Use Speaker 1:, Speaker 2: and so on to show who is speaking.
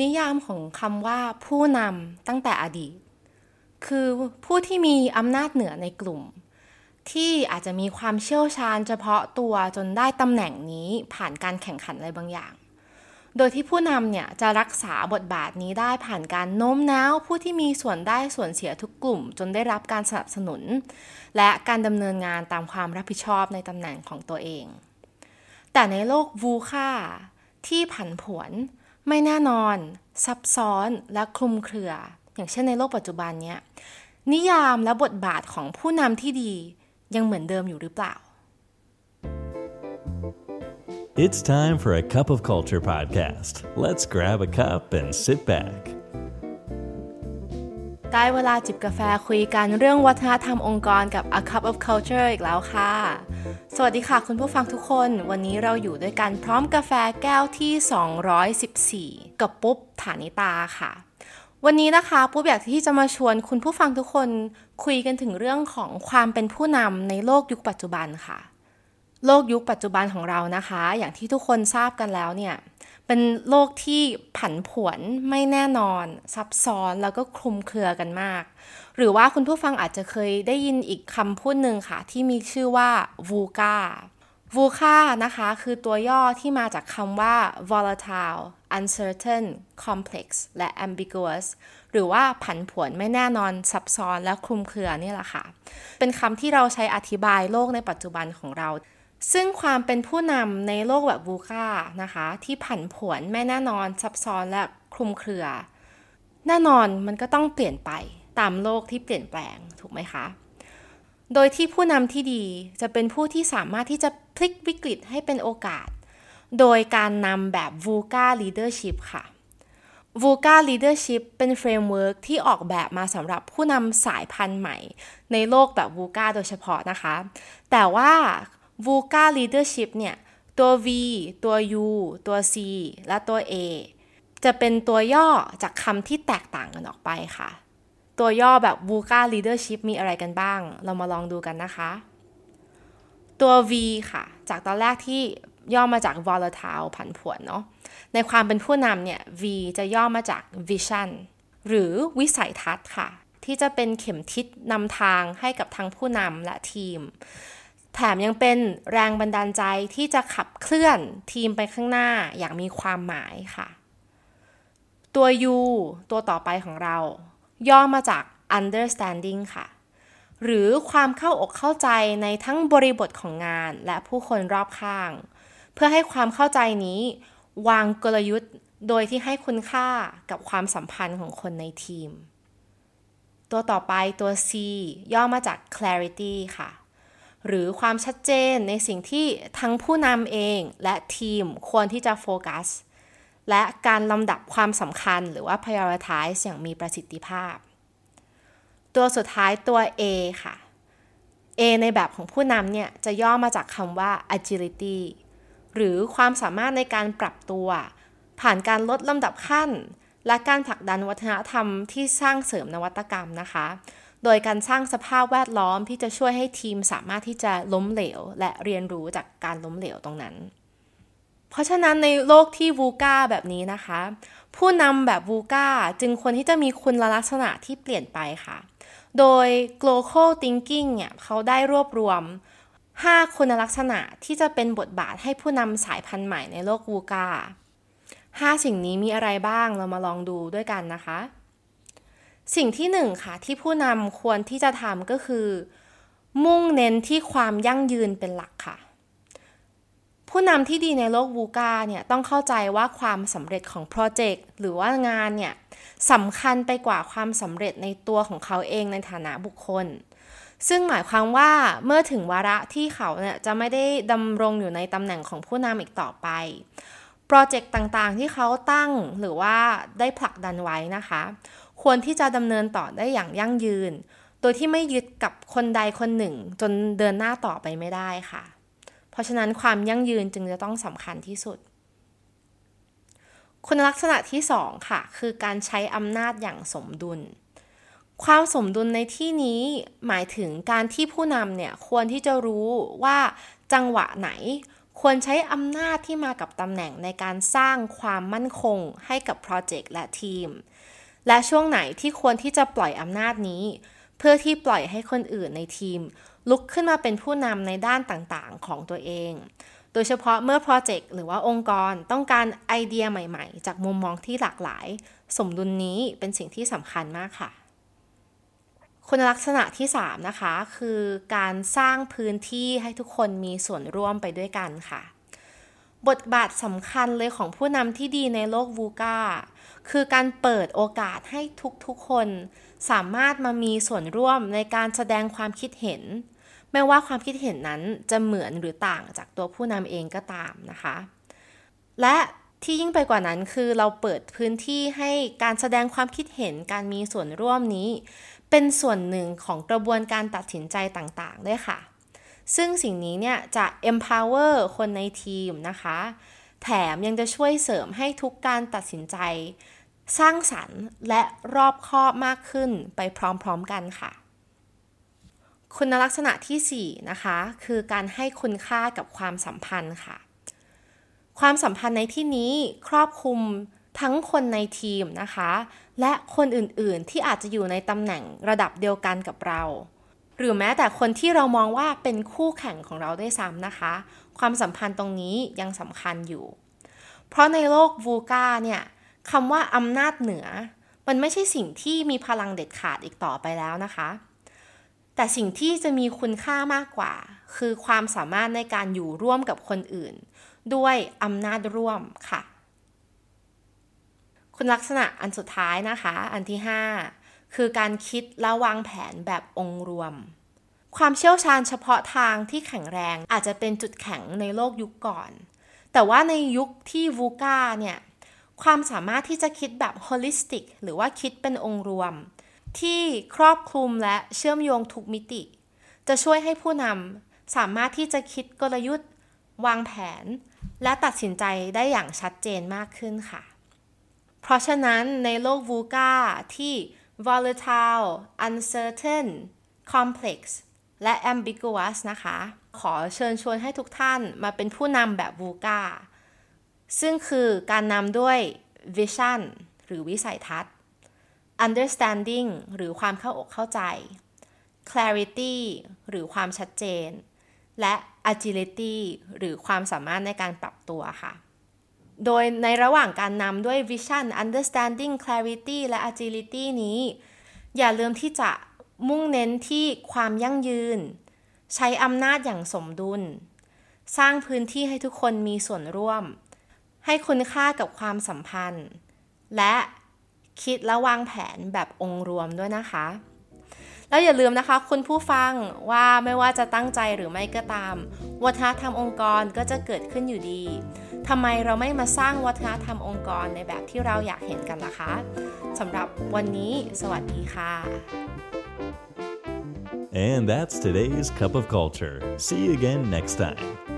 Speaker 1: นิยามของคำว่าผู้นำตั้งแต่อดีต คือผู้ที่มีอำนาจเหนือในกลุ่ม ที่อาจจะมีความเชี่ยวชาญเฉพาะตัวจนได้ตำแหน่งนี้ผ่านการแข่งขันอะไรบางอย่าง โดยที่ผู้นำเนี่ยจะรักษาบทบาทนี้ได้ผ่านการโน้มน้าว ผู้ที่มีส่วนได้ส่วนเสียทุกกลุ่ม จนได้รับการสนับสนุน และการดำเนินงานตามความรับผิดชอบในตำแหน่งของตัวเอง แต่ในโลกวูค่าที่ผันผวน ไม่แน่นอน ซับซ้อนและคลุมเครือ อย่างเช่นในโลกปัจจุบันเนี้ยนิยามและบทบาทของผู้นำที่ดียังเหมือนเดิมอยู่หรือเปล่า
Speaker 2: It's time for a cup of culture podcast. Let's grab a cup and sit back.
Speaker 1: ได้เวลาจิบกาแฟคุยกันเรื่องวัฒนธรรมองค์กรกับ A Cup of Culture อีกแล้วค่ะ สวัสดีค่ะคุณผู้ฟังทุกคน วันนี้เราอยู่ด้วยกันพร้อมกาแฟแก้วที่ 214 กับปุ๊บฐานิตาค่ะ วันนี้นะคะปุ๊บอยากที่จะมาชวนคุณผู้ฟังทุกคนคุยกันถึงเรื่องของความเป็นผู้นำในโลกยุคปัจจุบันค่ะ โลกยุคปัจจุบันของเรานะคะ อย่างที่ทุกคนทราบกันแล้วเนี่ย เป็นโลกที่ผันผวนไม่แน่นอน ซับซ้อนแล้วก็คลุมเครือกันมาก หรือว่าคุณผู้ฟังอาจจะเคยได้ยินอีกคำพูดหนึ่งค่ะ ที่มีชื่อว่า VUCA VUCA นะคะ คือตัวย่อที่มาจากคำว่า volatile uncertain complex และ ambiguous หรือว่าผันผวนไม่แน่นอนซับซ้อนและคลุมเครือนี่แหละค่ะ เป็นคำที่เราใช้อธิบายโลกในปัจจุบันของเรา ซึ่งความเป็นผู้นำในโลกแบบบูค่านะคะ ที่ผันผวนไม่แน่นอนซับซ้อนและคลุมเครือ แน่นอนมันก็ต้องเปลี่ยนไปตามโลกที่เปลี่ยนแปลงถูกไหมคะ โดยที่ผู้นำที่ดีจะเป็นผู้ที่สามารถที่จะพลิกวิกฤตให้เป็นโอกาส โดยการนำแบบ VUCA Leadership ค่ะ VUCA Leadership เป็น framework ที่ออกแบบมาสำหรับผู้นำสายพันธุ์ใหม่ ในโลกแบบ VUCA โดยเฉพาะนะคะ แต่ว่า VUCA Leadership เนี่ยตัว V ตัว U ตัว C และตัว A จะเป็นตัวย่อจากคำที่แตกต่างกันออกไปค่ะ ตัวย่อแบบ VUCA Leadership มีอะไรกันบ้าง เรามาลองดูกันนะคะ ตัว V ค่ะ จากตอนแรกที่ย่อมาจาก volatile ผันผวนเนาะ ในความเป็นผู้นำเนี่ย V จะย่อมาจาก vision หรือวิสัยทัศน์ค่ะ ที่จะเป็นเข็มทิศนำทางให้กับทั้งผู้นำและทีม แถมยังเป็นแรงบันดาลใจที่จะขับเคลื่อนทีมไปข้างหน้าอย่างมีความหมายค่ะ ตัว U ตัวต่อไปของเรา ย่อมาจาก understanding ค่ะ หรือความเข้าอกเข้าใจในทั้งบริบทของงานและผู้คนรอบข้าง เพื่อให้ความเข้าใจนี้ วางกลยุทธ์โดยที่ให้คุณค่ากับความสัมพันธ์ของคนในทีม ตัวต่อไปตัว C ย่อมาจาก clarity ค่ะ หรือความชัดเจนในสิ่งที่ทั้งผู้นำเองและทีมควรที่จะโฟกัส และการลำดับความสำคัญหรือว่า prioritize อย่างมีประสิทธิภาพ ตัวสุดท้ายตัว A ค่ะ A ในแบบของผู้นำเนี่ยจะย่อมาจากคำว่า agility หรือความสามารถในการปรับตัว ผ่านการลดลำดับขั้น และการผลักดันวัฒนธรรมที่สร้างเสริมนวัตกรรมนะคะ โดยการสร้างสภาพแวดล้อมที่จะช่วยให้ทีมสามารถที่จะล้มเหลว และเรียนรู้จากการล้มเหลวตรงนั้น เพราะฉะนั้นในโลกที่วูกาแบบนี้นะคะ ผู้นำแบบวูกาจึงควรที่จะมีคุณลักษณะที่เปลี่ยนไปค่ะ โดย global thinking เนี่ยเขาได้รวบรวม 5 คุณลักษณะที่จะเป็นบทบาทให้ผู้นำสายพันธุ์ใหม่ในโลกวูกา5 สิ่งนี้มีอะไรบ้างเรามาลองดูด้วยกันนะคะ สิ่งที่หนึ่งค่ะที่ผู้นำควรที่จะทำก็คือ มุ่งเน้นที่ความยั่งยืนเป็นหลักค่ะ ผู้นำที่ดีในโลกวูกาเนี่ยต้องเข้าใจว่าความสำเร็จของโปรเจกต์หรือว่างานเนี่ยสำคัญไปกว่าความสำเร็จในตัวของเขาเองในฐานะบุคคล ซึ่งหมายความว่าเมื่อถึงวาระที่เขาเนี่ยจะไม่ได้ดำรงอยู่ในตำแหน่งของผู้นำอีกต่อไปโปรเจกต์ต่างๆที่เขาตั้งหรือว่าได้ผลักดันไว้นะคะ ควรที่จะดำเนินต่อได้อย่างยั่งยืน โดยที่ไม่ยึดกับคนใดคนหนึ่ง จนเดินหน้าต่อไปไม่ได้ค่ะ เพราะฉะนั้นความยั่งยืนจึงจะต้องสำคัญที่สุด คุณลักษณะที่สองค่ะ คือการใช้อำนาจอย่างสมดุล ความสมดุลในที่นี้หมายถึงการที่ผู้นำเนี่ยควรที่จะรู้ว่าจังหวะไหนควรใช้อำนาจที่มากับตำแหน่งในการสร้างความมั่นคงให้กับโปรเจกต์และทีม และช่วงไหนที่ควรที่จะปล่อยอำนาจนี้ เพื่อที่ปล่อยให้คนอื่นในทีม ลุกขึ้นมาเป็นผู้นำในด้านต่างๆ ของตัวเอง โดยเฉพาะเมื่อโปรเจกต์หรือว่าองค์กรต้องการไอเดียใหม่ๆ จากมุมมองที่หลากหลาย สมดุลนนี้เป็นสิ่งที่สำคัญมากค่ะ คุณลักษณะที่ 3 นะคะ คือการสร้างพื้นที่ให้ทุกคนมีส่วนร่วมไปด้วยกันค่ะ บทบาทสำคัญเลยของผู้นำที่ดีในโลกวูกาคือการเปิดโอกาสให้ทุกๆคน สามารถมามีส่วนร่วมในการแสดงความคิดเห็น ไม่ว่าความคิดเห็นนั้นจะเหมือนหรือต่างจากตัวผู้นำเองก็ตามนะคะ และที่ยิ่งไปกว่านั้นคือเราเปิดพื้นที่ให้การแสดงความคิดเห็นการมีส่วนร่วมนี้ เป็นส่วนหนึ่งของกระบวนการตัดสินใจต่างๆด้วยค่ะ ซึ่งสิ่งนี้เนี่ยจะ empower คนในทีมนะคะ แถมยังจะช่วยเสริมให้ทุกการตัดสินใจ สร้างสรรค์และรอบคอบมากขึ้นไปพร้อมๆกันค่ะ คุณลักษณะที่ 4 นะคะ คือการให้คุณค่ากับความสัมพันธ์ค่ะ ความสัมพันธ์ในที่นี้ครอบคลุมทั้งคนในทีมนะคะ และคนอื่นๆที่อาจจะอยู่ในตำแหน่งระดับเดียวกันกับเรา หรือแม้แต่คนที่เรามองว่าเป็นคู่แข่งของเราด้วยซ้ำนะคะ ความสัมพันธ์ตรงนี้ยังสำคัญอยู่ เพราะในโลกวูกาเนี่ยคำว่าอำนาจเหนือ มันไม่ใช่สิ่งที่มีพลังเด็ดขาดอีกต่อไปแล้วนะคะ แต่สิ่งที่จะมีคุณค่ามากกว่า คือความสามารถในการอยู่ร่วมกับคนอื่น ด้วยอำนาจร่วมค่ะ คุณลักษณะอันสุดท้ายนะคะ อันที่ 5 คือการคิดและวางแผนแบบองค์รวม ความเชี่ยวชาญเฉพาะทางที่แข็งแรงอาจจะเป็นจุดแข็งในโลกยุคก่อน แต่ว่าในยุคที่วูกาเนี่ย ความสามารถที่จะคิดแบบ holistic หรือว่าคิดเป็นองค์รวม ที่ครอบคลุมและเชื่อมโยงทุกมิติ จะช่วยให้ผู้นำสามารถที่จะคิดกลยุทธ์ วางแผน และตัดสินใจได้อย่างชัดเจนมากขึ้นค่ะ เพราะฉะนั้นในโลกวูกาที่ volatile uncertain complex และ ambiguous นะคะ ขอเชิญชวนให้ทุกท่านมาเป็นผู้นำแบบวูกาซึ่งคือการนำด้วย vision หรือวิสัยทัศน์ understanding หรือความเข้าอกเข้าใจ clarity หรือความชัดเจน และ agility หรือความสามารถในการปรับตัวค่ะ โดยในระหว่างการนำด้วย vision understanding clarity และ agility นี้ อย่าลืมที่จะมุ่งเน้นที่ความยั่งยืน ใช้อำนาจอย่างสมดุล สร้างพื้นที่ให้ทุกคนมีส่วนร่วม ให้คุณค่ากับความสัมพันธ์ และคิดและวางแผนแบบองค์รวมด้วยนะคะ แล้วอย่าลืมนะคะคุณผู้ฟังว่าไม่ว่าจะตั้งใจหรือไม่ก็ตาม วัฒนธรรมองค์กรก็จะเกิดขึ้นอยู่ดีทำไมเราไม่มาสร้างวัฒนธรรมองค์กรในแบบที่เราอยากเห็นกันล่ะคะสำหรับวันนี้ สวัสดีค่ะ
Speaker 2: And that's today's Cup of Culture. See you again next time.